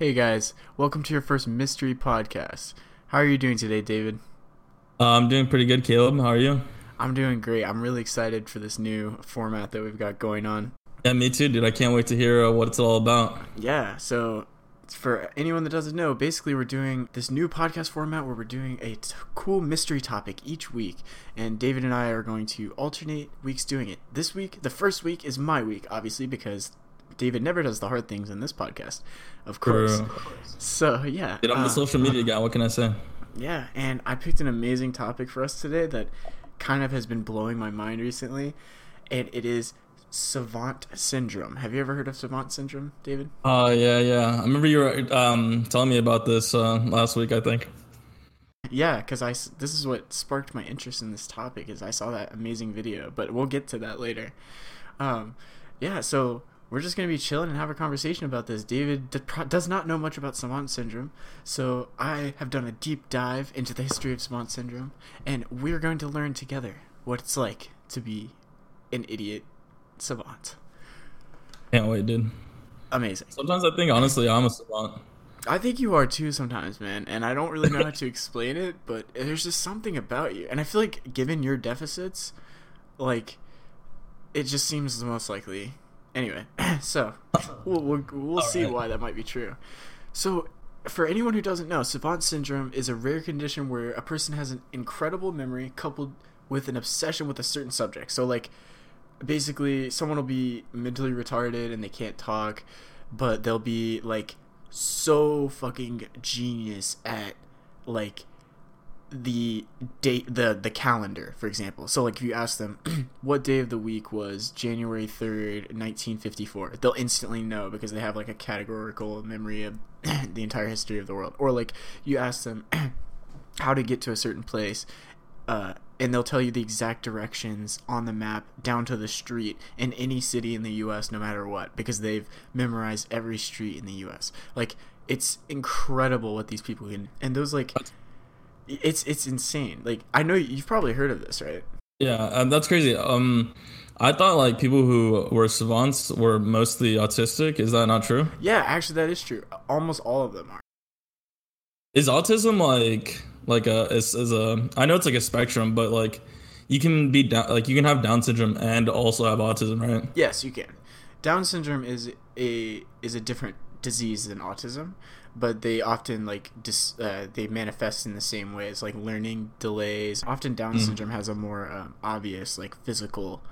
Hey guys, welcome to your first mystery podcast. How are you doing today, David? Uh, I'm doing pretty good, Caleb. How are you? I'm doing great. I'm really excited for this new format that we've got going on. Yeah, me too, dude. I can't wait to hear uh, what it's all about. Yeah, so for anyone that doesn't know, basically we're doing this new podcast format where we're doing a t- cool mystery topic each week, and David and I are going to alternate weeks doing it. This week, the first week is my week, obviously because David never does the hard things in this podcast, of course. True. So yeah, Dude, I'm uh, the social media guy. What can I say? Yeah, and I picked an amazing topic for us today that kind of has been blowing my mind recently, and it is savant syndrome. Have you ever heard of savant syndrome, David? Oh yeah, yeah. I remember you were um, telling me about this uh, last week. I think. Yeah, because I s- this is what sparked my interest in this topic is I saw that amazing video, but we'll get to that later. Um, yeah, so we're just gonna be chilling and have a conversation about this. David does not know much about savant syndrome, so I have done a deep dive into the history of savant syndrome, and we're going to learn together what it's like to be an idiot savant. Can't wait, dude. Amazing. Sometimes I think honestly I'm a savant. I think you are too sometimes, man, and I don't really know how to explain it, but there's just something about you. And I feel like given your deficits, like it just seems the most likely. Anyway, so we'll we'll, we'll see Alright. why that might be true. So, for anyone who doesn't know, savant syndrome is a rare condition where a person has an incredible memory coupled with an obsession with a certain subject. So, like, basically, someone will be mentally retarded and they can't talk, but they'll be like so fucking genius at like the date the the calendar for example. So like if you ask them what day of the week was january 3rd 1954 they'll instantly know because they have like a categorical memory of the entire history of the world. Or like you ask them how to get to a certain place uh, and they'll tell you the exact directions on the map down to the street in any city in the US no matter what because they've memorized every street in the US like it's incredible what these people can and those like it's it's insane like I know you've probably heard of this right Yeah, um, that's crazy. Um, I thought like people who were savants were mostly autistic. Is that not true? yeah actually that is true almost all of them are Is autism like like a is, is a I know it's like a spectrum, but like you can be down like you can have Down syndrome and also have autism, right? Yes, you can. Down syndrome is a is a different disease than autism, but they often like dis, uh, they manifest in the same ways, like learning delays. Often Down syndrome has a more um, obvious like physical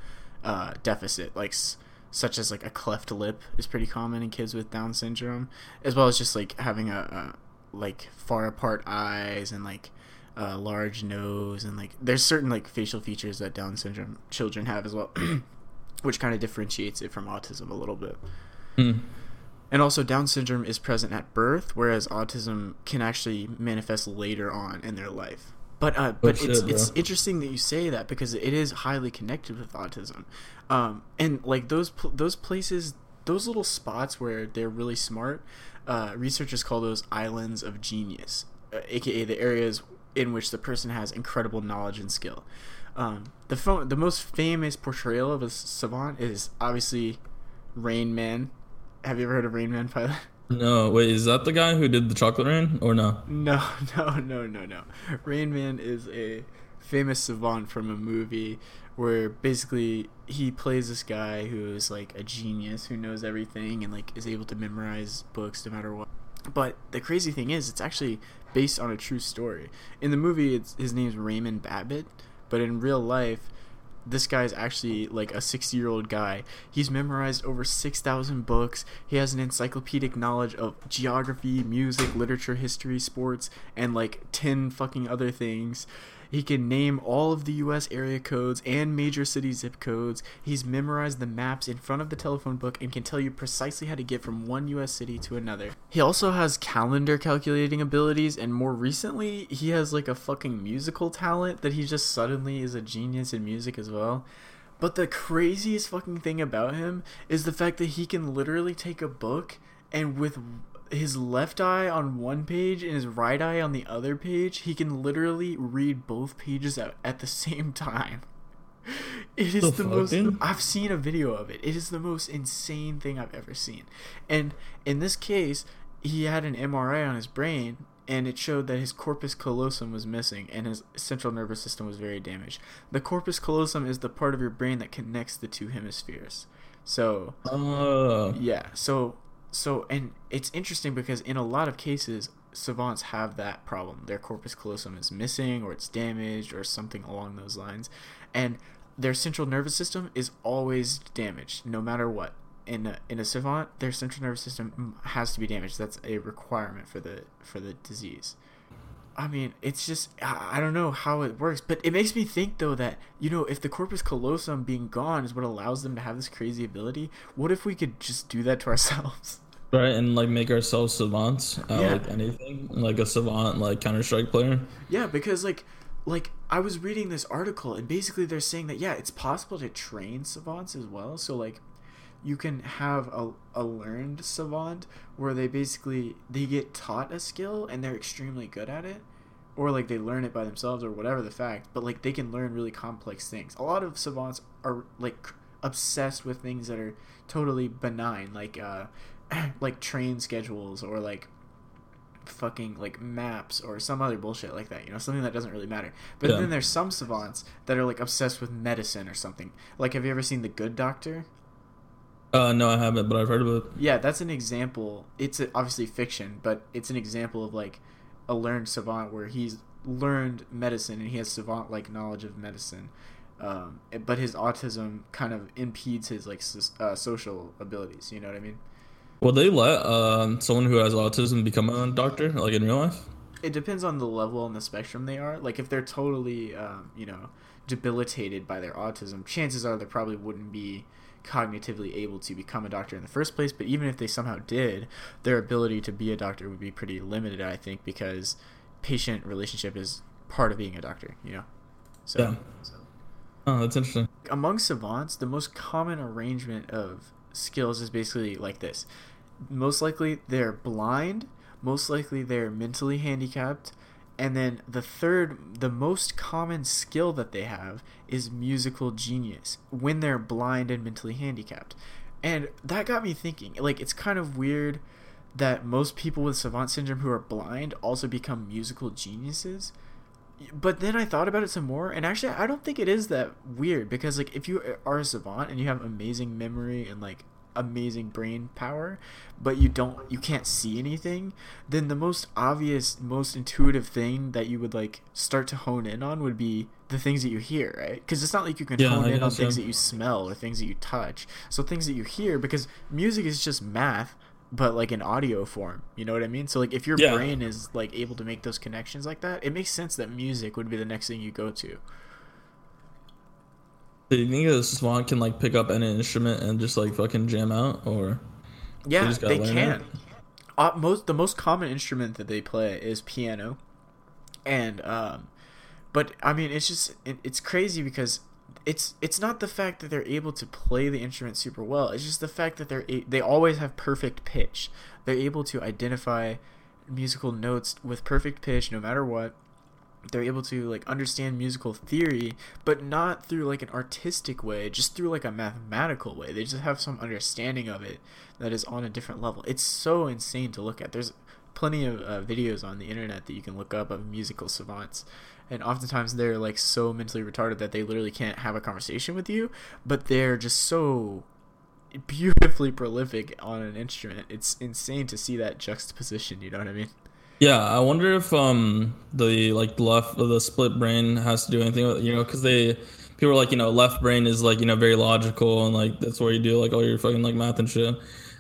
uh, deficit, like s- such as like a cleft lip is pretty common in kids with Down syndrome, as well as just like having a, a like far apart eyes and like a large nose and like there's certain like facial features that Down syndrome children have as well. which kind of differentiates it from autism a little bit. Hmm. And also, Down syndrome is present at birth, whereas autism can actually manifest later on in their life. But uh, but shit, it's bro. it's interesting that you say that because it is highly connected with autism, um, and like those pl- those places, those little spots where they're really smart, uh, researchers call those islands of genius, uh, aka the areas in which the person has incredible knowledge and skill. Um, the fo- the most famous portrayal of a savant is obviously Rain Man. Have you ever heard of Rain Man pilot? No, wait, is that the guy who did the chocolate rain or no? No, no, no, no, no. Rain Man is a famous savant from a movie where basically he plays this guy who is like a genius who knows everything and like is able to memorize books no matter what. But the crazy thing is, it's actually based on a true story. In the movie, it's, his name's Raymond Babbitt, but in real life, this guy's actually like a 60 year old guy. He's memorized over 6,000 books. He has an encyclopedic knowledge of geography, music, literature, history, sports, and like 10 fucking other things. He can name all of the US area codes and major city zip codes. He's memorized the maps in front of the telephone book and can tell you precisely how to get from one US city to another. He also has calendar calculating abilities, and more recently, he has like a fucking musical talent that he just suddenly is a genius in music as well. But the craziest fucking thing about him is the fact that he can literally take a book and with his left eye on one page and his right eye on the other page, he can literally read both pages out at the same time. It is The the, most. I've seen a video of it. It is the most insane thing I've ever seen. And in this case, he had an MRI on his brain and it showed that his corpus callosum was missing and his central nervous system was very damaged. The corpus callosum is the part of your brain that connects the two hemispheres. So, uh, yeah, so so and it's interesting because in a lot of cases savants have that problem. Their corpus callosum is missing or it's damaged or something along those lines. And their central nervous system is always damaged no matter what in a, in a savant, their central nervous system has to be damaged. That's a requirement for the for the disease. I mean, it's just I don't know how it works, but it makes me think though that you know if the corpus callosum being gone is what allows them to have this crazy ability, what if we could just do that to ourselves? Right, and like make ourselves savants at Yeah. like anything, like a savant, like Counter Strike player. Yeah, because like like I was reading this article and basically they're saying that yeah, it's possible to train savants as well. So like you can have a, a learned savant where they basically they get taught a skill and they're extremely good at it or like they learn it by themselves or whatever the fact but like they can learn really complex things. A lot of savants are like obsessed with things that are totally benign like uh like train schedules or like fucking like maps or some other bullshit like that you know something that doesn't really matter. But Yeah. then there's some savants that are like obsessed with medicine or something. Like have you ever seen the good doctor Uh, no, I haven't, but I've heard of it. yeah, that's an example. It's obviously fiction, but it's an example of like a learned savant where he's learned medicine and he has savant like knowledge of medicine. Um, but his autism kind of impedes his like uh, social abilities. You know what I mean? Will they let um someone who has autism become a doctor, like in real life? It depends on the level on the spectrum they are. Like if they're totally, um, you know, debilitated by their autism, chances are they probably wouldn't be cognitively able to become a doctor in the first place. But even if they somehow did, their ability to be a doctor would be pretty limited, I think, because patient relationship is part of being a doctor. You know. So. Yeah. Oh, that's interesting. among savants, the most common arrangement of skills is basically like this. Most likely they're blind, most likely they're mentally handicapped, and then the third, the most common skill that they have is musical genius when they're blind and mentally handicapped. And that got me thinking, like, it's kind of weird that most people with savant syndrome who are blind also become musical geniuses but then I thought about it some more, and actually, I don't think it is that weird because, like, if you are a savant and you have amazing memory and like amazing brain power, but you don't, you can't see anything, then the most obvious, most intuitive thing that you would like start to hone in on would be the things that you hear, right? Because it's not like you can Yeah, hone I in on things yeah. that you smell or things that you touch. So things that you hear, because music is just math. But like in audio form, you know what I mean. So like if your Yeah. brain is like able to make those connections like that, it makes sense that music would be the next thing you go to. Do you think a savant can like pick up any instrument and just like fucking jam out, or Yeah, just they can. Uh, most the most common instrument that they play is piano, and um, but I mean it's just it, it's crazy because it's it's not the fact that they're able to play the instrument super well. It's just the fact that they're they always have perfect pitch. They're able to identify musical notes with perfect pitch no matter what. They're able to like understand musical theory, but not through like an artistic way, just through like a mathematical way. They just have some understanding of it that is on a different level. It's so insane to look at. There's plenty of uh, videos on the internet that you can look up of musical savants, and oftentimes they're like so mentally retarded that they literally can't have a conversation with you, but they're just so beautifully prolific on an instrument. It's insane to see that juxtaposition. You know what I mean? Yeah, I wonder if um the like left the split brain has to do anything with you know because they people are like you know left brain is like you know very logical and like that's where you do like all your fucking like math and shit,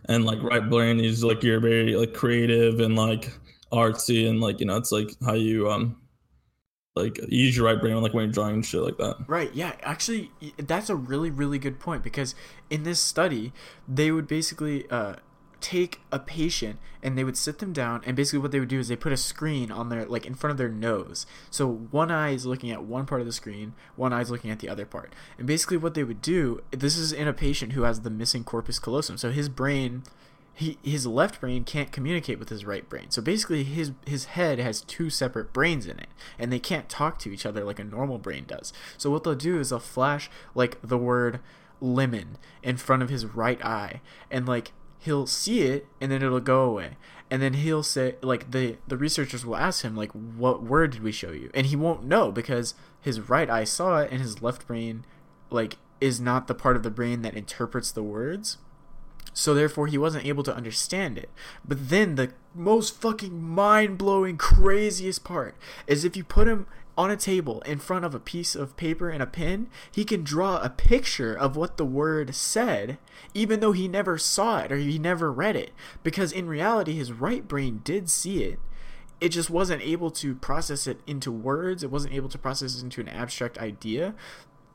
and like right brain is like you're very like creative and like artsy and like you know it's like how you um like use your right brain like when you're drawing and shit like that. Right. Yeah. Actually, that's a really, really good point because in this study, they would basically uh, take a patient and they would sit them down, and basically what they would do is they put a screen on their like in front of their nose. So one eye is looking at one part of the screen, one eye is looking at the other part, and basically what they would do. This is in a patient who has the missing corpus callosum, so his brain he his left brain can't communicate with his right brain. So basically his his head has two separate brains in it and they can't talk to each other like a normal brain does. So what they'll do is they'll flash like the word lemon in front of his right eye and like he'll see it and then it'll go away. and then he'll say like the the researchers will ask him like what word did we show you? And he won't know because his right eye saw it and his left brain like is not the part of the brain that interprets the words. So therefore he wasn't able to understand it. But then the most fucking mind-blowing craziest part is if you put him on a table in front of a piece of paper and a pen, he can draw a picture of what the word said, even though he never saw it or he never read it. Because in reality, his right brain did see it. It just wasn't able to process it into words, it wasn't able to process it into an abstract idea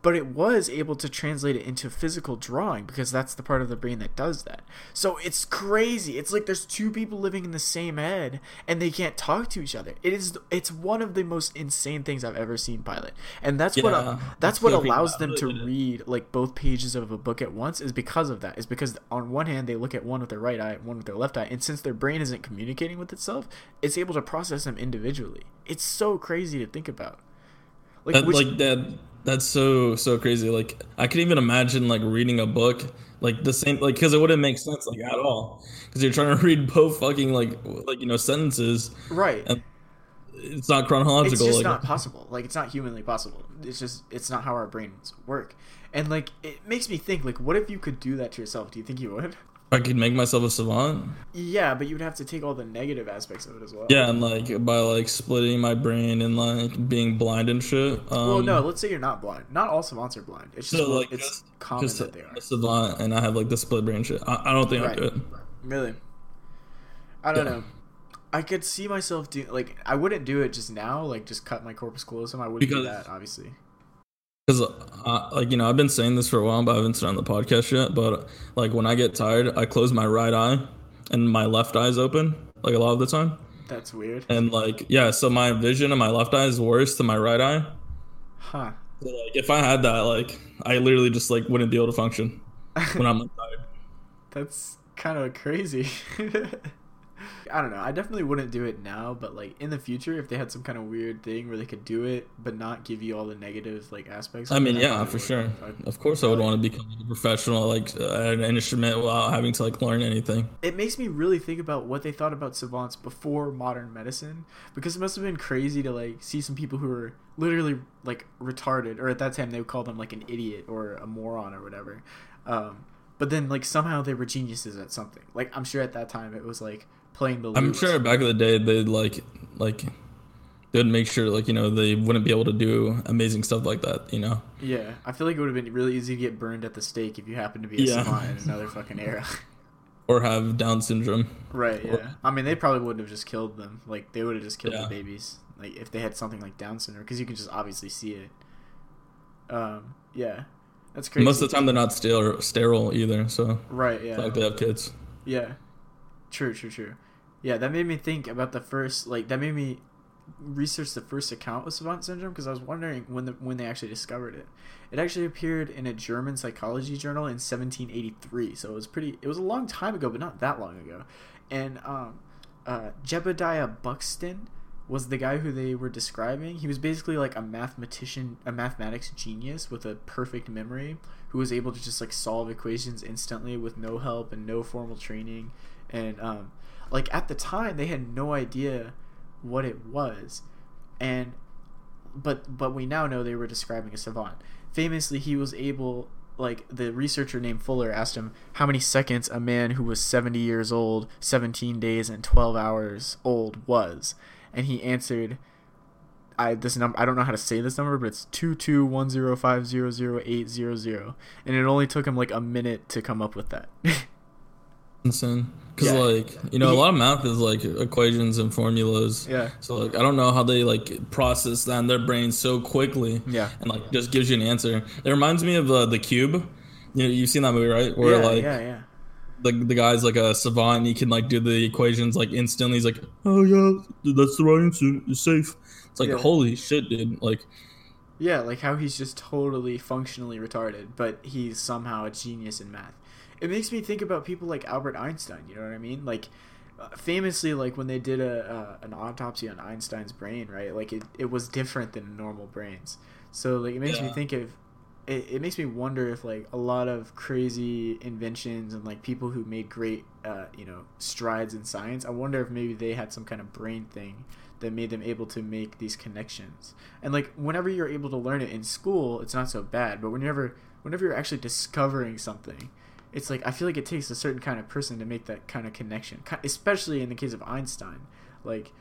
but it was able to translate it into physical drawing because that's the part of the brain that does that. So it's crazy. It's like there's two people living in the same head and they can't talk to each other. It is it's one of the most insane things I've ever seen pilot. And that's yeah, what uh, that's what allows them to read like both pages of a book at once is because of that. Is because on one hand they look at one with their right eye, one with their left eye, and since their brain isn't communicating with itself, it's able to process them individually. It's so crazy to think about. Like, that, which, like that that's so so crazy. Like I could even imagine like reading a book like the same like because it wouldn't make sense like at all because you're trying to read both fucking like like you know sentences right. And it's not chronological. It's just like, not possible. Like it's not humanly possible. It's just it's not how our brains work. And like it makes me think like what if you could do that to yourself? Do you think you would? I could make myself a savant. Yeah, but you'd have to take all the negative aspects of it as well. Yeah, and like by like splitting my brain and like being blind and shit. Um, well, no, let's say you're not blind. Not all savants are blind. It's just so, like it's just, common just that they are. A savant, and I have like the split brain shit. I, I don't think right. Do it. Really? I don't yeah. know. I could see myself doing like I wouldn't do it just now, like just cut my corpus callosum. I wouldn't because, do that, obviously. Because, uh, like, you know, I've been saying this for a while, but I haven't said on the podcast yet. But, like, when I get tired, I close my right eye and my left eye is open, like, a lot of the time. That's weird. And, like, yeah, so my vision in my left eye is worse than my right eye. Huh. So, like, if I had that, like, I literally just, like, wouldn't be able to function when I'm like, tired. That's kind of crazy. I don't know. I definitely wouldn't do it now, but like in the future, if they had some kind of weird thing where they could do it but not give you all the negative like aspects. I mean, yeah, for sure. Of course, I would want to become a professional, like uh, an instrument, without having to like learn anything. It makes me really think about what they thought about savants before modern medicine, because it must have been crazy to like see some people who were literally like retarded, or at that time they would call them like an idiot or a moron or whatever. Um, but then like somehow they were geniuses at something. Like I'm sure at that time it was like playing the. I'm sure back in the day they'd like like they'd make sure like you know they wouldn't be able to do amazing stuff like that. You know. Yeah, I feel like it would have been really easy to get burned at the stake if you happened to be a yeah. savant in another fucking era. or have Down syndrome. Right. Yeah. I mean, they probably wouldn't have just killed them. Like they would have just killed yeah. the babies. Like if they had something like Down syndrome, because you can just obviously see it. Um. Yeah. That's crazy. Most of the time, they're not sterile, sterile either. So right. Yeah. like they have kids. Yeah. True. True. True. Yeah, that made me think about the first like that made me research the first account of savant syndrome because I was wondering when the when they actually discovered it. It actually appeared in a German psychology journal in 1783, so it was pretty. It was a long time ago, but not that long ago. And um, uh, Jebediah Buxton was the guy who they were describing. He was basically like a mathematician, a mathematics genius with a perfect memory, who was able to just like solve equations instantly with no help and no formal training. And um, like at the time they had no idea what it was and but but we now know they were describing a savant famously he was able like the researcher named Fuller asked him how many seconds a man who was 70 years old, 17 days and 12 hours old was. And he answered I this number I don't know how to say this number, but it's two two one zero five zero zero eight zero zero, and it only took him like a minute to come up with that. because yeah. like you know a lot of math is like equations and formulas. Yeah. So like i don't know how they like process that in their brain so quickly yeah. and like just gives you an answer. It reminds me of uh, the cube. You know you've seen that movie right? Where yeah, like yeah yeah. the, the guy's like a savant he can like do the equations like instantly. He's like oh yeah that's the right answer. It's safe. It's like yeah. holy shit dude. Like yeah like how he's just totally functionally retarded but he's somehow a genius in math it makes me think about people like Albert Einstein. You know what I mean? Like uh, famously, like when they did a uh, an autopsy on Einstein's brain, right? Like it, it was different than normal brains. So like it makes yeah. me think of it, it makes me wonder if like a lot of crazy inventions and like people who made great uh, you know strides in science i wonder if maybe they had some kind of brain thing that made them able to make these connections and like whenever you're able to learn it in school it's not so bad but whenever whenever you're actually discovering something it's like i feel like it takes a certain kind of person to make that kind of connection especially in the case of einstein. Like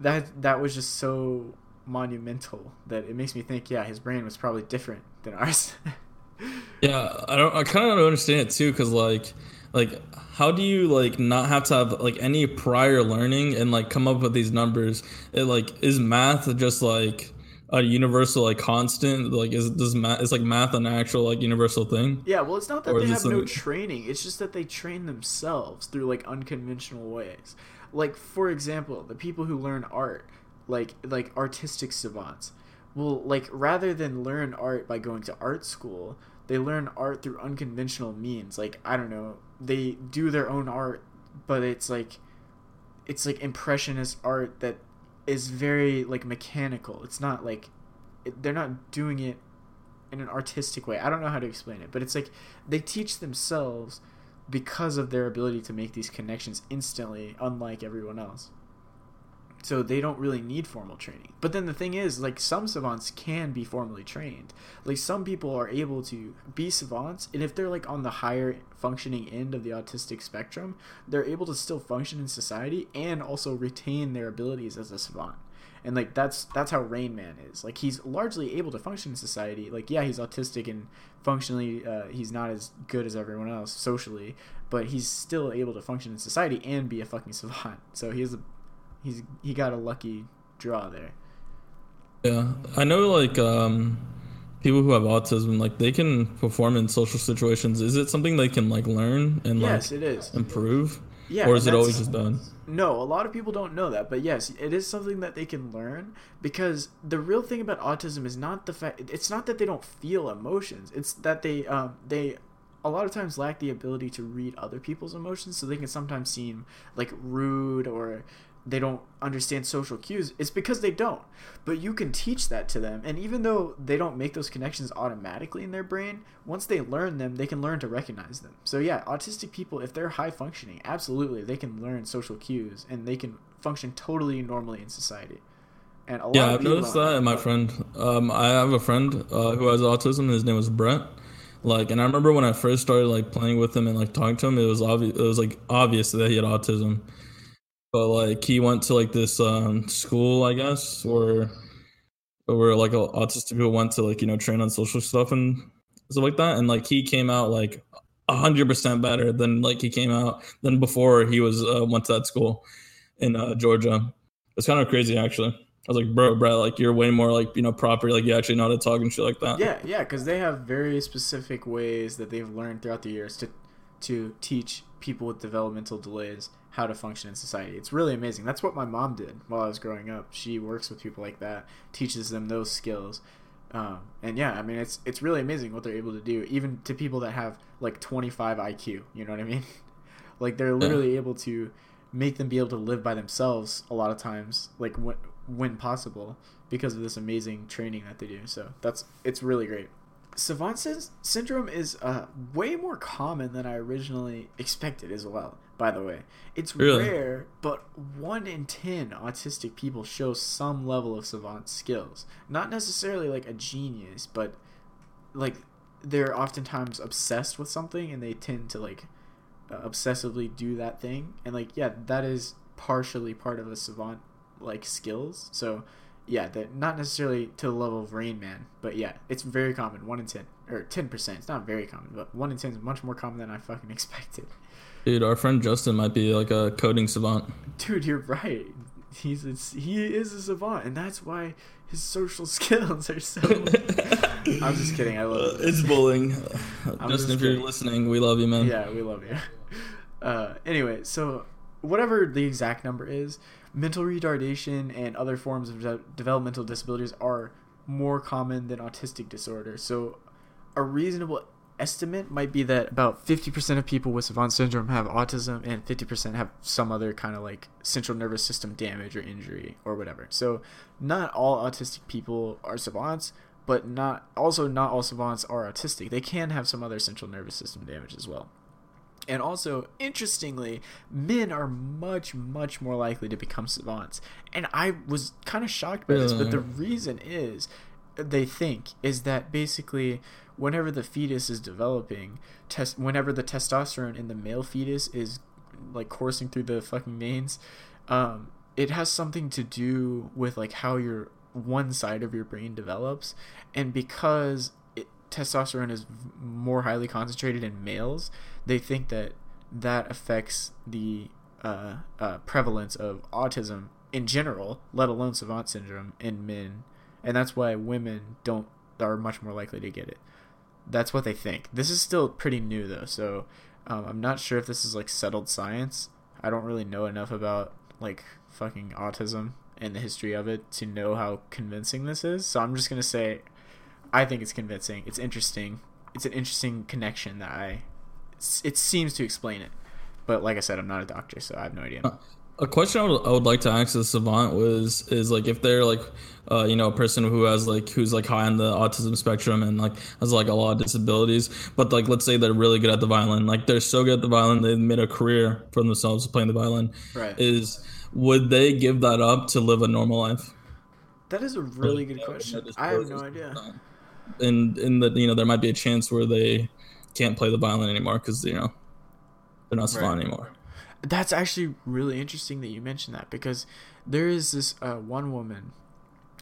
that that was just so monumental that it makes me think yeah his brain was probably different than ours. Yeah i don't i kind of don't understand it too because like like how do you like not have to have like any prior learning and like come up with these numbers? It like is math just like a universal like constant like is does math is like math an actual like universal thing? Yeah well it's not that or they have no training it's just that they train themselves through like unconventional ways. Like for example the people who learn art like like artistic savants will like rather than learn art by going to art school they learn art through unconventional means. Like i don't know they do their own art but it's like it's like impressionist art that is very like mechanical. It's not like it, they're not doing it in an artistic way. I don't know how to explain it but it's like they teach themselves because of their ability to make these connections instantly unlike everyone else so they don't really need formal training. But then the thing is, like some savants can be formally trained. Like some people are able to be savants, and if they're like on the higher functioning end of the autistic spectrum, they're able to still function in society and also retain their abilities as a savant. And like that's that's how Rain Man is. Like he's largely able to function in society. Like yeah, he's autistic and functionally uh, he's not as good as everyone else socially, but he's still able to function in society and be a fucking savant. So he has a he's he got a lucky draw there. Yeah, I know like um, people who have autism, like they can perform in social situations. Is it something they can like learn and yes, like it is improve? Yeah, or is it always just done? No, a lot of people don't know that, but yes, it is something that they can learn because the real thing about autism is not the fact. It's not that they don't feel emotions. It's that they um, they a lot of times lack the ability to read other people's emotions, so they can sometimes seem like rude or they don't understand social cues it's because they don't. But you can teach that to them and even though they don't make those connections automatically in their brain once they learn them they can learn to recognize them. So yeah autistic people if they're high functioning absolutely they can learn social cues and they can function totally normally in society. And a lot yeah i've noticed that in my friend um, i have a friend uh, who has autism his name was brent like and i remember when i first started like playing with him and like talking to him it was obvious it was like obvious that he had autism but like he went to like this um school i guess where where like autistic people went to like you know train on social stuff and stuff like that and like he came out like hundred percent better than like he came out than before he was uh, went to that school in uh, georgia it's kind of crazy actually I was like, bro, bro, like you're way more like you know proper, like you actually know how to talk and shit like that. Yeah, yeah, because they have very specific ways that they've learned throughout the years to to teach people with developmental delays how to function in society. It's really amazing. That's what my mom did while I was growing up. She works with people like that, teaches them those skills. Um, and yeah, I mean, it's it's really amazing what they're able to do, even to people that have like 25 IQ. You know what I mean? like they're literally yeah. able to make them be able to live by themselves a lot of times, like when when possible, because of this amazing training that they do. So that's it's really great. Savant syndrome is uh, way more common than I originally expected as well by the way. It's really? rare, but one in ten autistic people show some level of savant skills. Not necessarily like a genius, but like they're oftentimes obsessed with something and they tend to like uh, obsessively do that thing. And like, yeah, that is partially part of a savant like skills. So yeah, that not necessarily to the level of Rain Man, but yeah, it's very common. One in ten or ten percent. It's not very common, but one in ten is much more common than I fucking expected. Dude, our friend Justin might be like a coding savant. Dude, you're right. He's a, he is a savant, and that's why his social skills are so. I'm just kidding. I love it. It's bullying. Justin, if you're listening, we love you, man. Yeah, we love you. Uh, anyway, so whatever the exact number is, mental retardation and other forms of de- developmental disabilities are more common than autistic disorder. So, a reasonable estimate might be that about 50% of people with savant syndrome have autism and 50% have some other kind of like central nervous system damage or injury or whatever. So, not all autistic people are savants, but not also not all savants are autistic. They can have some other central nervous system damage as well. And also, interestingly, men are much, much more likely to become savants. And I was kind of shocked by this, but the reason is they think is that basically whenever the fetus is developing, test whenever the testosterone in the male fetus is like coursing through the fucking veins, um, it has something to do with like how your one side of your brain develops, and because it, testosterone is more highly concentrated in males, they think that that affects the uh, uh, prevalence of autism in general, let alone savant syndrome in men, and that's why women don't are much more likely to get it. That's what they think. This is still pretty new though, so um, I'm not sure if this is like settled science. I don't really know enough about like fucking autism and the history of it to know how convincing this is. So I'm just gonna say, I think it's convincing. It's interesting. It's an interesting connection that I. It seems to explain it, but like I said, I'm not a doctor, so I have no idea. Uh, a question I would, I would like to ask the savant was is like if they're like uh, you know a person who has like who's like high on the autism spectrum and like has like a lot of disabilities but like let's say they're really good at the violin like they're so good at the violin they made a career for themselves playing the violin. Right. Is would they give that up to live a normal life? That is a really good question. I have no idea. And in the you know there might be a chance where they can't play the violin anymore because you know they're not savant right. anymore that's actually really interesting that you mentioned that because there is this uh, one woman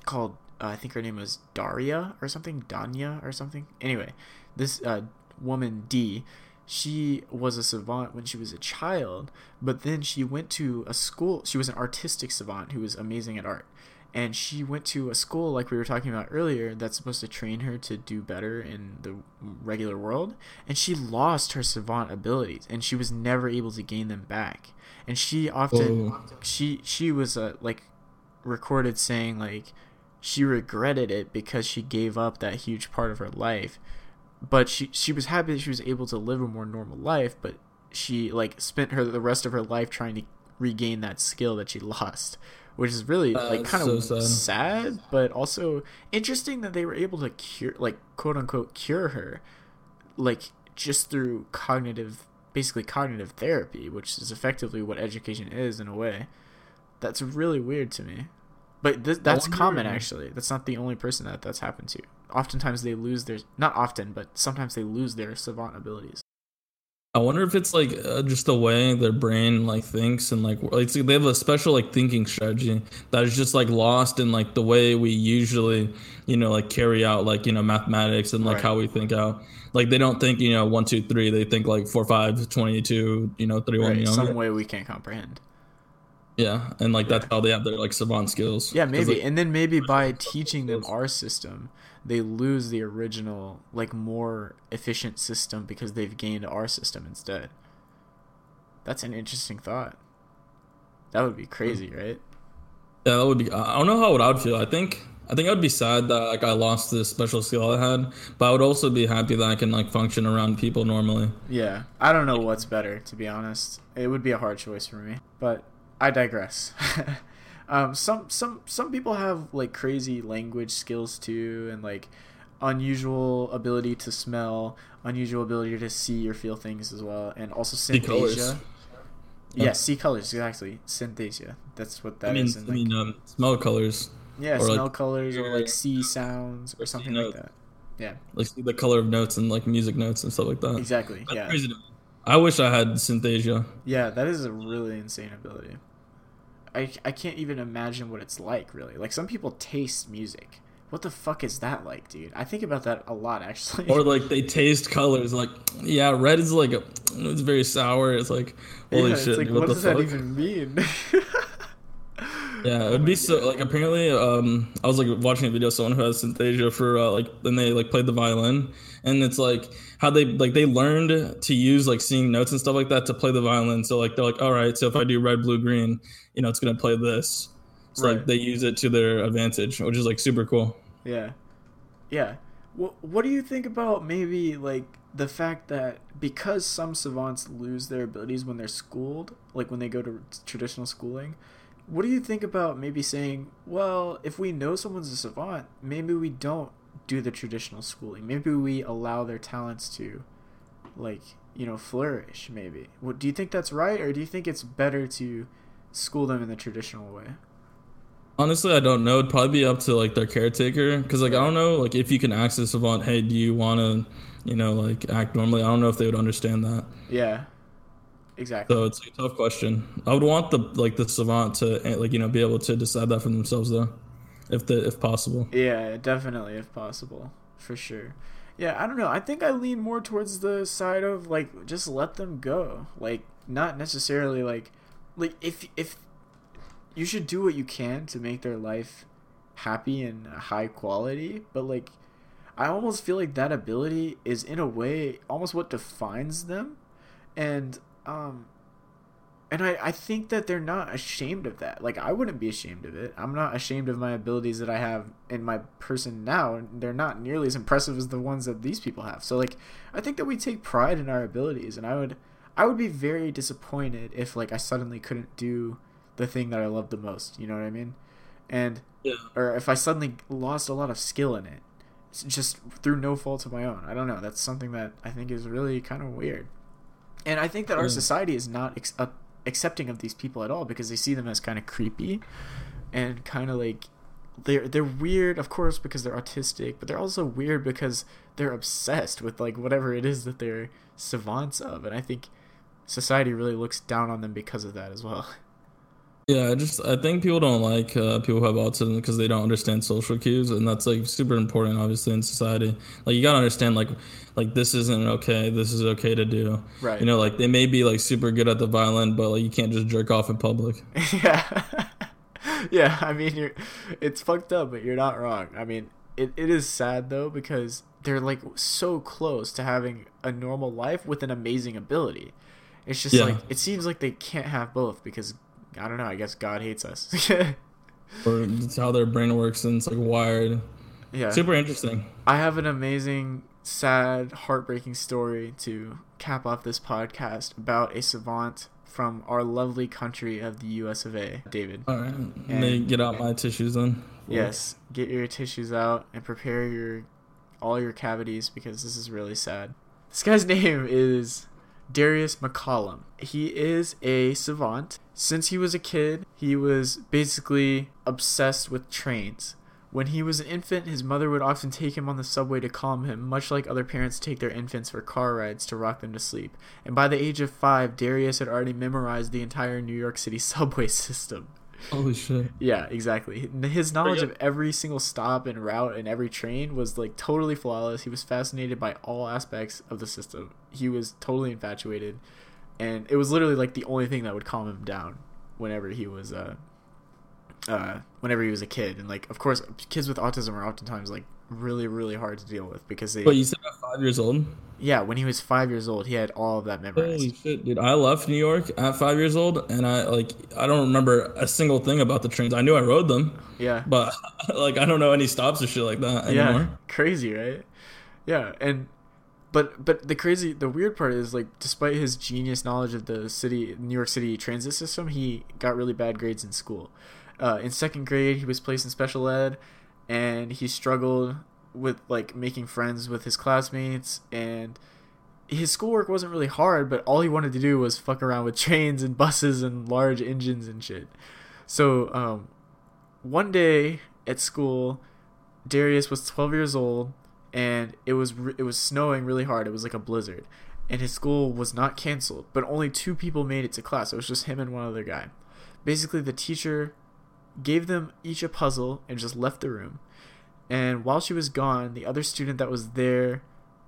called uh, I think her name was Daria or something, Danya or something. Anyway, this uh, woman D, she was a savant when she was a child, but then she went to a school. She was an artistic savant who was amazing at art, and she went to a school like we were talking about earlier that's supposed to train her to do better in the regular world. And she lost her savant abilities and she was never able to gain them back. And she often oh. she she was uh, like recorded saying like she regretted it because she gave up that huge part of her life. But she she was happy that she was able to live a more normal life but she like spent her the rest of her life trying to regain that skill that she lost which is really uh, like kind of so sad. sad, but also interesting that they were able to cure, like quote unquote, cure her, like just through cognitive, basically cognitive therapy, which is effectively what education is in a way. That's really weird to me, but th- that's common actually. That's not the only person that that's happened to. Oftentimes they lose their, not often, but sometimes they lose their savant abilities. I wonder if it's like uh, just the way their brain like thinks and like like they have a special like thinking strategy that is just like lost in like the way we usually you know like carry out like you know mathematics and like right. how we think out. Like they don't think you know one two three. They think like four five 22 you know 31 right. you know some way we can't comprehend. Yeah. And like that's how they have their like savant skills. Yeah maybe like, and then maybe by teaching them our system they lose the original like more efficient system because they've gained our system instead. That's an interesting thought. That would be crazy, hmm. right? Yeah, that would be. I don't know how I would feel. I think I think I'd be sad that like I lost this special skill I had, but I would also be happy that I can like function around people normally. Yeah, I don't know what's better to be honest. It would be a hard choice for me, but I digress. Um, some some some people have like crazy language skills too, and like unusual ability to smell, unusual ability to see or feel things as well, and also synesthesia. Yeah, see colors exactly. Synesthesia. That's what that I mean, is. I like, mean, um, smell colors. Yeah, smell like, colors or like see sounds or something like that. Yeah. Like see the color of notes and like music notes and stuff like that. Exactly. That's yeah. I wish I had synesthesia. Yeah, that is a really insane ability. I, I can't even imagine what it's like really. Like some people taste music. What the fuck is that like dude? I think about that a lot actually. Or like they taste colors. Like yeah red is like a, it's very sour. It's like holy yeah, shit like, what, what does fuck? that even mean yeah it would be so like apparently um i was like watching a video of someone who has synesthesia for uh, like then they like played the violin. And it's like how they like they learned to use like seeing notes and stuff like that to play the violin. So like they're like all right so if i do red blue green you know it's gonna play this. So right. like they use it to their advantage which is like super cool. Yeah. Yeah. What, what do you think about maybe like the fact that because some savants lose their abilities when they're schooled like when they go to traditional schooling what do you think about maybe saying, well, if we know someone's a savant, maybe we don't do the traditional schooling. Maybe we allow their talents to, like, you know, flourish. Maybe. What do you think that's right, or do you think it's better to school them in the traditional way? Honestly, I don't know. It'd probably be up to like their caretaker, because like I don't know, like if you can access savant, hey, do you want to, you know, like act normally? I don't know if they would understand that. Yeah. Exactly. So it's a tough question. I would want the like the savant to eh, like you know be able to decide that for themselves though, if the if possible. Yeah, definitely, if possible, for sure. Yeah, I don't know. I think I lean more towards the side of like just let them go. Like not necessarily like like if if you should do what you can to make their life happy and high quality, but like I almost feel like that ability is in a way almost what defines them. And um and I, I think that they're not ashamed of that. Like I wouldn't be ashamed of it. I'm not ashamed of my abilities that I have in my person now. And they're not nearly as impressive as the ones that these people have. So like I think that we take pride in our abilities and I would I would be very disappointed if like I suddenly couldn't do the thing that I love the most. You know what I mean? And Yeah. or if I suddenly lost a lot of skill in it, just through no fault of my own. I don't know. That's something that I think is really kind of weird. And I think that our Yeah. society is not ex- uh, accepting of these people at all because they see them as kind of creepy and kind of like they're they're weird, of course, because they're autistic, but they're also weird because they're obsessed with like whatever it is that they're savants of, and I think society really looks down on them because of that as well. Yeah, I just I think people don't like uh, people who have autism because they don't understand social cues, and that's like super important, obviously, in society. Like you gotta understand, like like this isn't okay. This is okay to do. Right. You know, like they may be like super good at the violin, but like you can't just jerk off in public. yeah yeah i mean you're it's fucked up but you're not wrong i mean it, it is sad though because they're like so close to having a normal life with an amazing ability it's just Yeah. like it seems like they can't have both because i don't know i guess god hates us Or it's how their brain works and it's like wired. yeah Super interesting. i have an amazing sad heartbreaking story to cap off this podcast about a savant from our lovely country of the us of a david All right, let me get out my tissues then. Yes, get your tissues out and prepare your all your cavities because this is really sad. This guy's name is Darius McCollum. He is a savant. Since he was a kid, he was basically obsessed with trains. When he was an infant, his mother would often take him on the subway to calm him, much like other parents take their infants for car rides to rock them to sleep. And by the age of five, Darius had already memorized the entire New York City subway system. Holy shit. Yeah, exactly. His knowledge you- of every single stop and route and every train was like totally flawless. He was fascinated by all aspects of the system. He was totally infatuated, and it was literally like the only thing that would calm him down whenever he was uh uh whenever he was a kid. And like, of course, kids with autism are oftentimes like really really hard to deal with because they But you said five years old. yeah when he was five years old he had all of that memorized. Holy shit, dude! I left New York at five years old, and I like I don't remember a single thing about the trains. I knew I rode them, Yeah. but like I don't know any stops or shit like that anymore. yeah crazy right yeah and but but the crazy the weird part is like despite his genius knowledge of the city new york city transit system he got really bad grades in school uh, in second grade he was placed in special ed and he struggled with like making friends with his classmates and his schoolwork wasn't really hard but all he wanted to do was fuck around with trains and buses and large engines and shit so um, one day at school Darius was 12 years old and it was re- it was snowing really hard. It was like a blizzard. And his school was not canceled, but only two people made it to class. It was just him and one other guy. Basically the teacher gave them each a puzzle and just left the room. And while she was gone, the other student that was there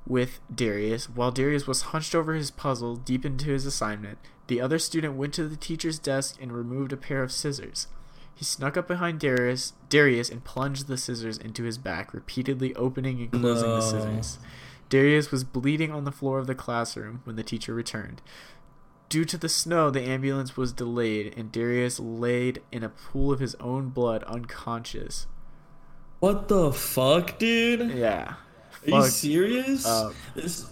with Darius, while Darius was hunched over his puzzle deep into his assignment, the other student went to the teacher's desk and removed a pair of scissors. He snuck up behind Darius, Darius and plunged the scissors into his back, repeatedly opening and closing the scissors. Darius was bleeding on the floor of the classroom when the teacher returned. Due to the snow, the ambulance was delayed, and Darius laid in a pool of his own blood, unconscious. What the fuck, dude? Yeah. Are you serious? up. This-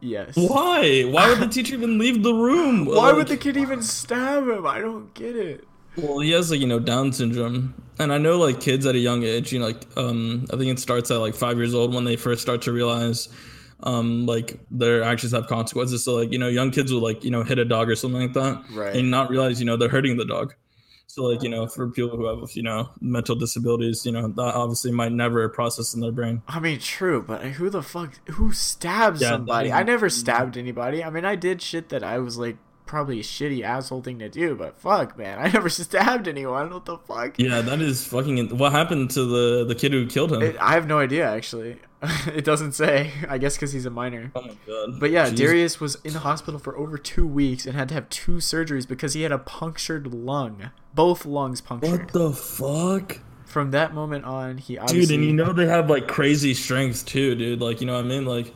Yes. why? Why would the teacher even leave the room? Why would the kid even stab him? I don't get it. Well, he has like you know Down syndrome, and I know like kids at a young age, you know, like um, I think it starts at like five years old when they first start to realize, um, like their actions have consequences. So like you know, young kids will like you know hit a dog or something like that, Right. and not realize you know they're hurting the dog. So like you know, for people who have you know mental disabilities, you know that obviously might never process in their brain. I mean, true, but who the fuck who stabs Yeah, somebody? I never stabbed anybody. I mean, I did shit that I was like probably a shitty asshole thing to do, but fuck, man, I never stabbed anyone. What the fuck? Yeah, that is fucking. What happened to the the kid who killed him? It, I have no idea actually. it doesn't say. I guess because he's a minor. oh my god. But yeah, Jeez. Darius was in the hospital for over two weeks and had to have two surgeries because he had a punctured lung, both lungs punctured. What the fuck? From that moment on, he obviously. Dude, and you know they have like crazy strength too, dude. Like, you know what I mean? Like,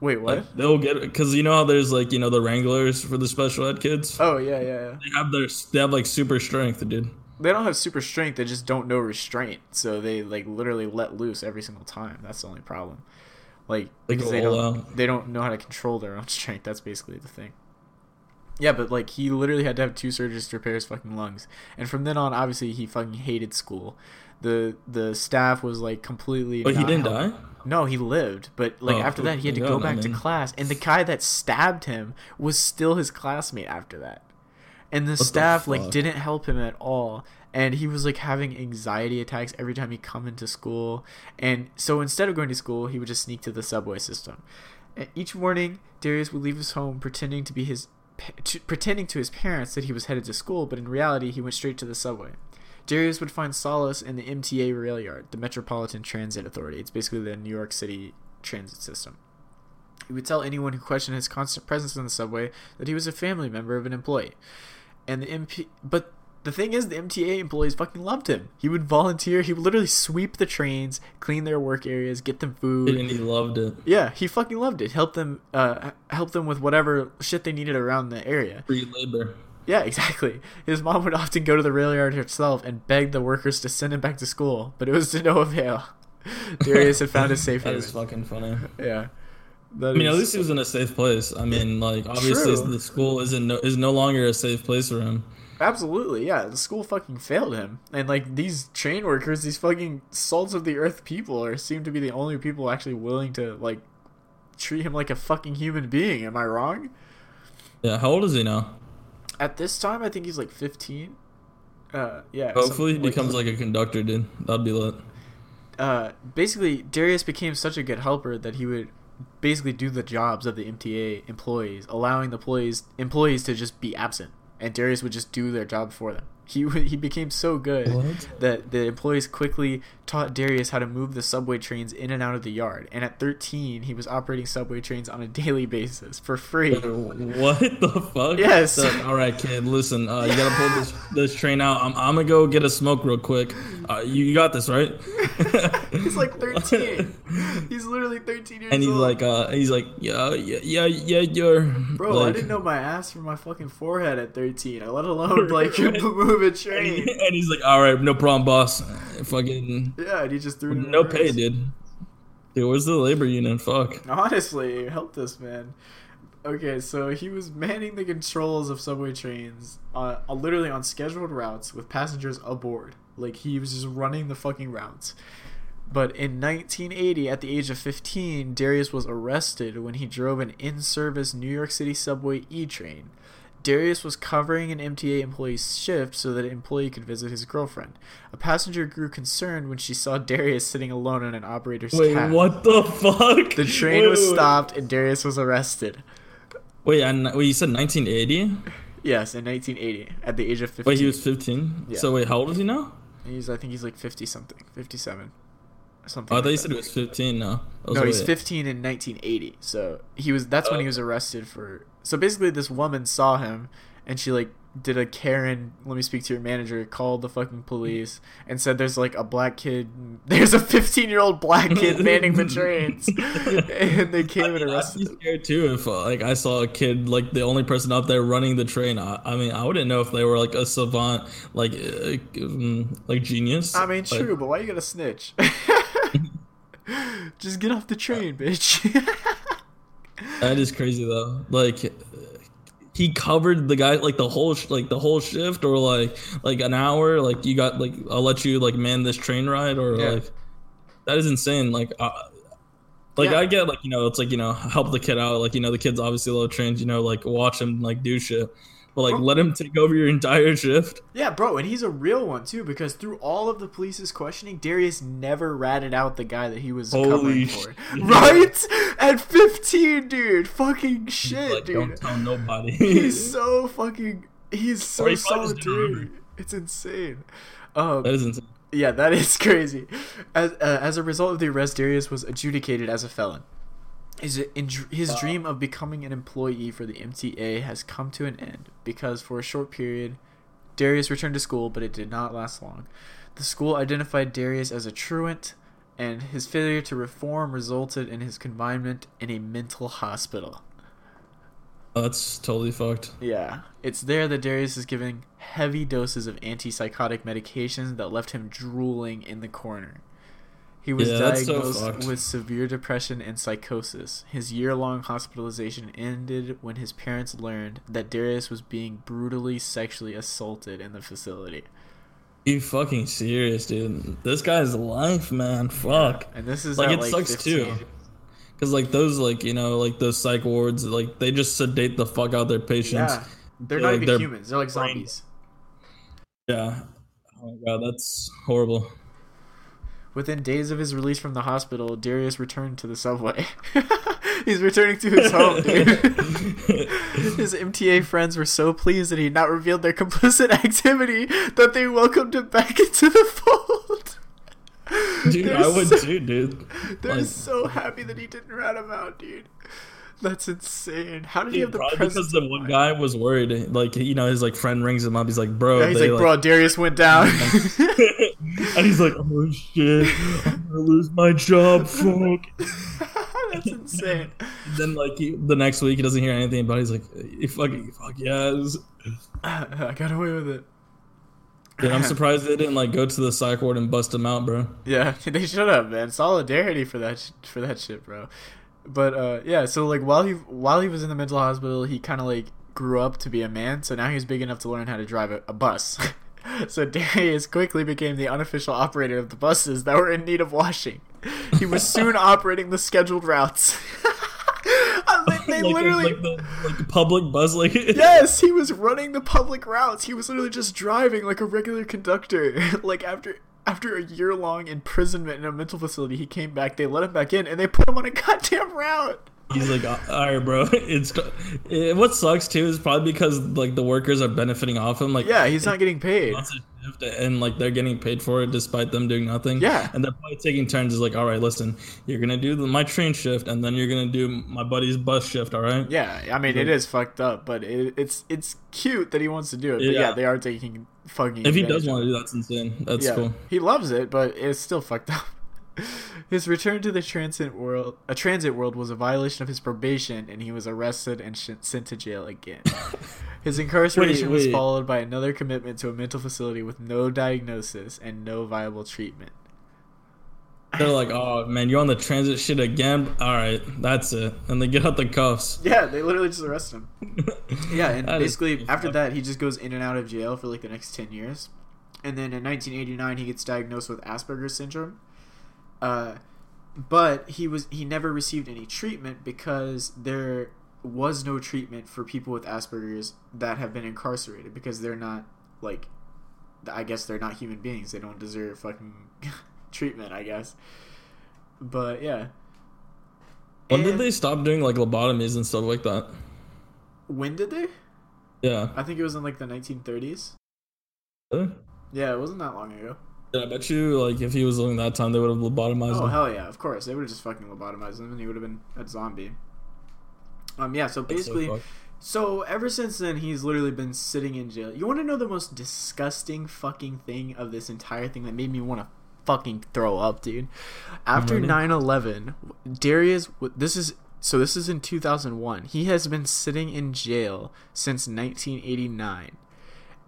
Wait, what? like they'll get because you know how there's like you know the wranglers for the special ed kids. Oh yeah, yeah, yeah. They have their they have like super strength, dude. They don't have super strength. They just don't know restraint. So they like literally let loose every single time. That's the only problem. Like They because they don't out. they don't know how to control their own strength. That's basically the thing. Yeah, but like he literally had to have two surgeries to repair his fucking lungs, and from then on, obviously he fucking hated school. The the staff was like completely. But he didn't help- die. No, he lived, but like Oh, after that, he had to go back to class, and the guy that stabbed him was still his classmate after that. And the the staff like didn't help him at all, and he was like having anxiety attacks every time he come into school. And so instead of going to school, he would just sneak to the subway system. And each morning, Darius would leave his home pretending to be his pretending to his parents that he was headed to school, but in reality, he went straight to the subway. Darius would find solace in the MTA rail yard, the Metropolitan Transit Authority. It's basically the New York City transit system. He would tell anyone who questioned his constant presence in the subway that he was a family member of an employee. And the MP but the thing is the MTA employees fucking loved him. He would volunteer, he would literally sweep the trains, clean their work areas, get them food. And he loved it. Yeah, he fucking loved it. Help them uh help them with whatever shit they needed around the area. Free labor. Yeah, exactly. His mom would often go to the rail yard herself and beg the workers to send him back to school, but it was to no avail. Darius had found a safe That haven. is fucking funny. Yeah. That I mean, at least he was in a safe place. I mean, like obviously True. the school isn't no, is no longer a safe place for him. Absolutely, yeah. The school fucking failed him, and like these train workers, these fucking salts of the earth people, are seem to be the only people actually willing to like treat him like a fucking human being. Am I wrong? Yeah, how old is he now? At this time, I think he's like fifteen. Uh, yeah. Hopefully, he some- like, becomes like a conductor, dude. That'd be lit. uh, basically Darius became such a good helper that he would basically do the jobs of the MTA employees, allowing the employees employees to just be absent, and Darius would just do their job for them. He he became so good What? that the employees quickly taught Darius how to move the subway trains in and out of the yard. And at 13, he was operating subway trains on a daily basis for free. What the fuck? Yes. So, all right, kid. Listen, uh, you gotta pull this this train out. I'm, I'm gonna go get a smoke real quick. Uh, you, you got this, right? he's like 13. He's literally 13 years old. and he's old. like, uh, he's like, yeah, yeah, yeah, yeah, you're. Bro, I didn't know my ass from my fucking forehead at 13. Let alone like move a And, train. and he's like, all right, no problem, boss. Fucking Yeah, and he just threw no pay, dude. Dude, where's the labor union? Fuck. Honestly, help this man. Okay, so he was manning the controls of subway trains, uh, uh, literally on scheduled routes with passengers aboard. Like he was just running the fucking routes. But in 1980, at the age of 15, Darius was arrested when he drove an in-service New York City subway E-train. Darius was covering an MTA employee's shift so that an employee could visit his girlfriend. A passenger grew concerned when she saw Darius sitting alone in an operator's Wait, cab. what the fuck? The train Wait, was wait. stopped and Darius was arrested. Wait, and wait, you said 1980? Yes, in 1980, at the age of 15. Wait, he was 15. Yeah. So wait, how old is he now? He's, I think he's like 50 something, 57, something. Oh, I like you that. said he was 15 now. I was No, he's wait. 15 in 1980. So he was. That's when he was arrested for. So basically, this woman saw him, and she like did a Karen. Let me speak to your manager. Called the fucking police and said there's like a black kid. There's a 15 year old black kid manning the trains, and they came I and mean, I'd arrested be him. scared too if uh, like I saw a kid like the only person out there running the train. I, I mean, I wouldn't know if they were like a savant, like uh, um, like genius. I mean, Like, true, but why you gotta snitch? Just get off the train, bitch. That is crazy though. Like, he covered the guy like the whole sh- like the whole shift or like like an hour. Like you got like I'll let you like man this train ride or Yeah. like that is insane. Like. Uh, like Yeah. I get like you know it's like you know help the kid out like you know the kid's obviously low trained you know like watch him like do shit but like Bro. let him take over your entire shift Yeah, bro, and he's a real one too because through all of the police's questioning, Darius never ratted out the guy that he was Holy covering shit. for. Right? At 15, dude. Fucking shit, like dude. don't tell nobody He's so fucking he's so Or he probably just solitary. It's insane. Um that is insane Yeah, that is crazy. As uh, as a result of the arrest, Darius was adjudicated as a felon. His in, his Wow. dream of becoming an employee for the MTA has come to an end because for a short period, Darius returned to school, but it did not last long. The school identified Darius as a truant, and his failure to reform resulted in his confinement in a mental hospital. Oh, that's totally fucked Yeah, it's there that Darius is giving heavy doses of antipsychotic medications that left him drooling in the corner. He was Yeah, that's so diagnosed with severe depression and psychosis. His year long hospitalization ended when his parents learned that Darius was being brutally sexually assaulted in the facility. you fucking serious dude this guy's life man fuck And this is like it like sucks 15. too because like those like you know like those psych wards like they just sedate the fuck out their patients Yeah, they're Yeah, not like, even they're humans. They're like brain- zombies. yeah oh my god that's horrible Within days of his release from the hospital, Darius returned to the subway. He's returning to his home, dude. his MTA friends were so pleased that he had not revealed their complicit activity that they welcomed him back into the fold. dude They're i would so, too dude They're Like- so happy that he didn't rat him out, dude. That's insane. How did he have the probably presence because the one guy was worried. Like you know, his like friend rings him up. He's like, "Bro," Yeah, he's they, like, bro, Darius went down. and he's like, "Oh shit, I'm gonna lose my job." Fuck. That's insane. then like he, the next week, he doesn't hear anything about. it. He's like, "You fucking fuck yes." I got away with it. Dude, I'm surprised they didn't like go to the psych ward and bust him out, bro. Yeah, they should have, man. Solidarity for that for that shit, bro. But uh, yeah, so like while he while he was in the mental hospital, he kind of like grew up to be a man. So now he's big enough to learn how to drive a, a bus. so Darius quickly became the unofficial operator of the buses that were in need of washing. He was soon operating the scheduled routes. They like, literally. like the like the public bus, like Yes, he was running the public routes. He was literally just driving like a regular conductor. like after after a year long imprisonment in a mental facility, he came back. They let him back in, and they put him on a goddamn route. He's like, all right, bro. It's it, eh, what sucks too is probably because like the workers are benefiting off him. Like, Yeah, he's not getting paid. Shift and like they're getting paid for it despite them doing nothing. Yeah. and they're probably taking turns. Is like, all right, listen, you're gonna do the, my train shift, and then you're gonna do my buddy's bus shift. All right. Yeah, I mean it is fucked up, but it, it's it's cute that he wants to do it. But yeah, Yeah. they are taking fucking. If he does want to do that, that's insane. That's yeah, cool. he loves it, but it's still fucked up. His return to the transit world, a transit world, was a violation of his probation, and he was arrested and sh- sent to jail again. His incarceration was wait. followed by another commitment to a mental facility with no diagnosis and no viable treatment. They're like, oh man, you're on the transit shit again. All right, that's it. And they get out the cuffs. Yeah, they literally just arrest him. Yeah, and basically after that, he just goes in and out of jail for like the next ten years, and then in 1989 he gets diagnosed with Asperger's syndrome. Uh, but he was he never received any treatment because there was no treatment for people with Asperger's that have been incarcerated because they're not like, I guess they're not human beings. They don't deserve fucking treatment. I guess. But yeah. When did they stop doing like lobotomies and stuff like that? When did they? Yeah. I think it was in like the 1930s. Really? Yeah, it wasn't that long ago. Yeah, I bet you like if he was living that time, they would have lobotomized Oh him. Oh, hell yeah, of course. They would have just fucking lobotomized him and he would have been a zombie. Um yeah, so That's so basically so ever since then he's literally been sitting in jail. You wanna know the most disgusting fucking thing of this entire thing that made me wanna fucking throw up, dude? After ready. 9-11, Darius this is so this is in 2001. He has been sitting in jail since 1989.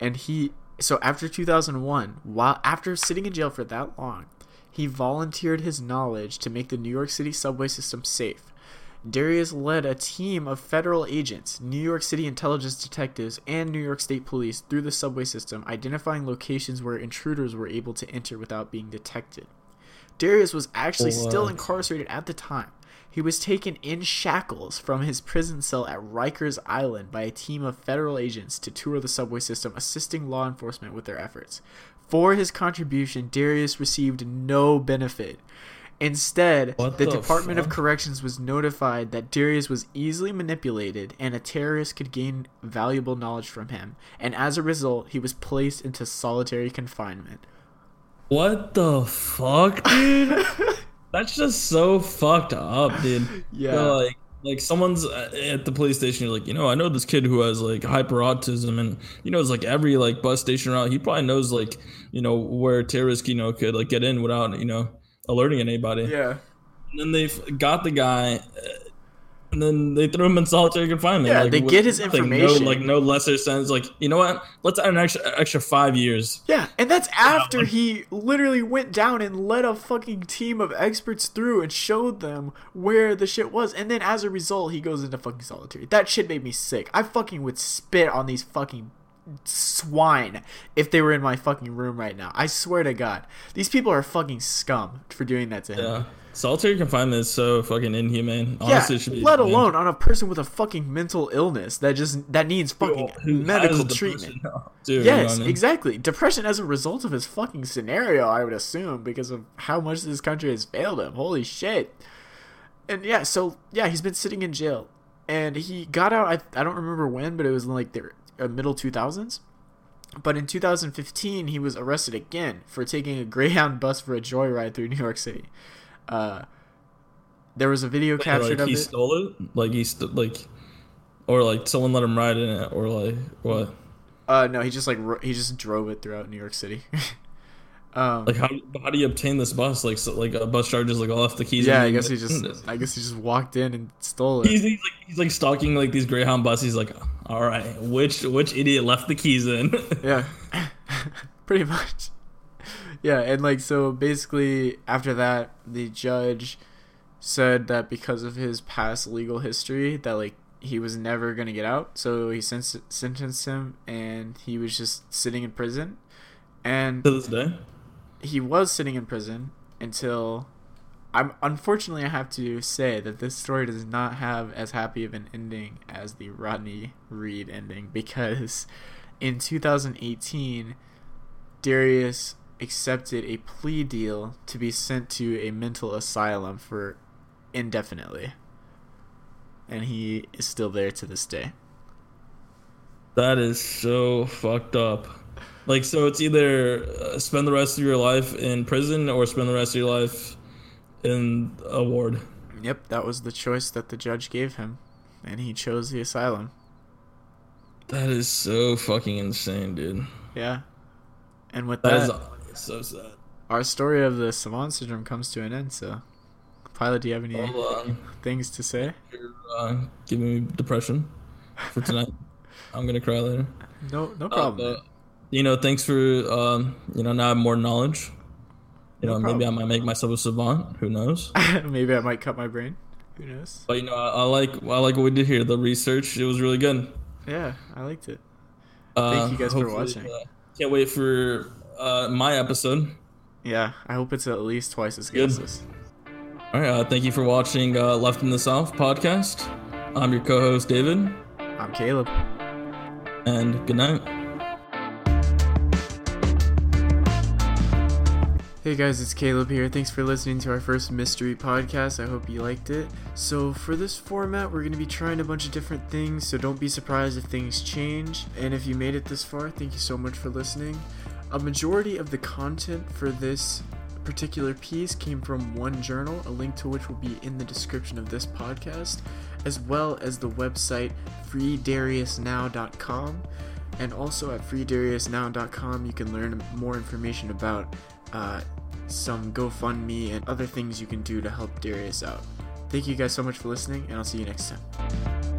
And he so after 2001, while after sitting in jail for that long, he volunteered his knowledge to make the New York City subway system safe. Darius led a team of federal agents, New York City intelligence detectives, and New York State police through the subway system, identifying locations where intruders were able to enter without being detected. Darius was actually oh, still incarcerated at the time. He was taken in shackles from his prison cell at Rikers Island by a team of federal agents to tour the subway system, assisting law enforcement with their efforts. For his contribution, Darius received no benefit. Instead, the, the Department of? Corrections was notified that Darius was easily manipulated and a terrorist could gain valuable knowledge from him, and as a result, he was placed into solitary confinement. What the fuck, dude? That's just so fucked up, dude. Yeah. They're like, like someone's uh, at the police station. You're like, you know, I know this kid who has like hyper autism, and you know, it's like every like bus station around. He probably knows like, you know, where terrorists, you know, could like get in without, you know, alerting anybody. Yeah. And then they've got the guy, and then they threw him in solitary confinement. Yeah, like, they get his nothing, information. No, like no lesser sense. Like, you know what? Let's add an extra extra five years. Yeah, and that's after he literally went down and led a fucking team of experts through and showed them where the shit was. And then as a result, he goes into fucking solitary. That shit made me sick. I fucking would spit on these fucking swine if they were in my fucking room right now. I swear to God. These people are fucking scum for doing that to him. Yeah, solitary confinement is so fucking inhumane. Yeah, Honestly, it should be let banned. alone on a person with a fucking mental illness that just that needs fucking medical treatment. Dude, Yes, you know I mean? exactly. Depression as a result of his fucking scenario, I would assume, because of how much this country has failed him. Holy shit. And yeah, so yeah, he's been sitting in jail, and he got out. I I don't remember when, but it was in like the uh, middle two thousands. But in 2015, he was arrested again for taking a Greyhound bus for a joyride through New York City. Uh, there was a video captured like of he it. stole it, like he st- like, or like someone let him ride in it, or like what? Uh, no, he just like ro- he just drove it throughout New York City. um, Like how how do you obtain this bus? Like so, like a bus just like left the keys. yeah, I guess he just I guess he just walked in and stole it. He's, he's like he's like stalking like these Greyhound buses. He's like, all right, which which idiot left the keys in? yeah, pretty much. Yeah, and like so basically after that, the judge said that because of his past legal history, that like he was never gonna get out, so he sen- sentenced him, and he was just sitting in prison, and to this day. he was sitting in prison until I'm unfortunately I have to say that this story does not have as happy of an ending as the Rodney Reed ending because in 2018 Darius accepted a plea deal to be sent to a mental asylum for indefinitely and he is still there to this day. That is so fucked up. Like, so it's either uh, spend the rest of your life in prison or spend the rest of your life in a ward. Yep, that was the choice that the judge gave him and he chose the asylum. That is so fucking insane, dude. Yeah. And with That that, is so sad. our story of the Savant syndrome comes to an end. So, Pilot, do you have any Hold things to say? You're uh, giving me depression for tonight. I'm gonna cry later. No, no Uh, problem. but, you know, thanks for um, you know now I have more knowledge. You No know, maybe I might make myself a savant. Who knows? Maybe I might cut my brain. Who knows? But you know, I, I like I like what we did here. The research it was really good. Yeah, I liked it. Uh, you guys for watching. uh, can't wait for uh, my episode. Yeah, I hope it's at least twice as good as this. All right, uh, thank you for watching uh, Left in the South podcast. I'm your co-host David, I'm Caleb. and good night. Hey guys, it's Caleb here. Thanks for listening to our first mystery podcast. I hope you liked it. So, for this format, we're going to be trying a bunch of different things, so don't be surprised if things change. And if you made it this far, thank you so much for listening. A majority of the content for this particular piece came from one journal, a link to which will be in the description of this podcast, as well as the website freedariusnow.com. And also at freedariusnow.com, you can learn more information about uh, some GoFundMe and other things you can do to help Darius out. Thank you guys so much for listening, and I'll see you next time.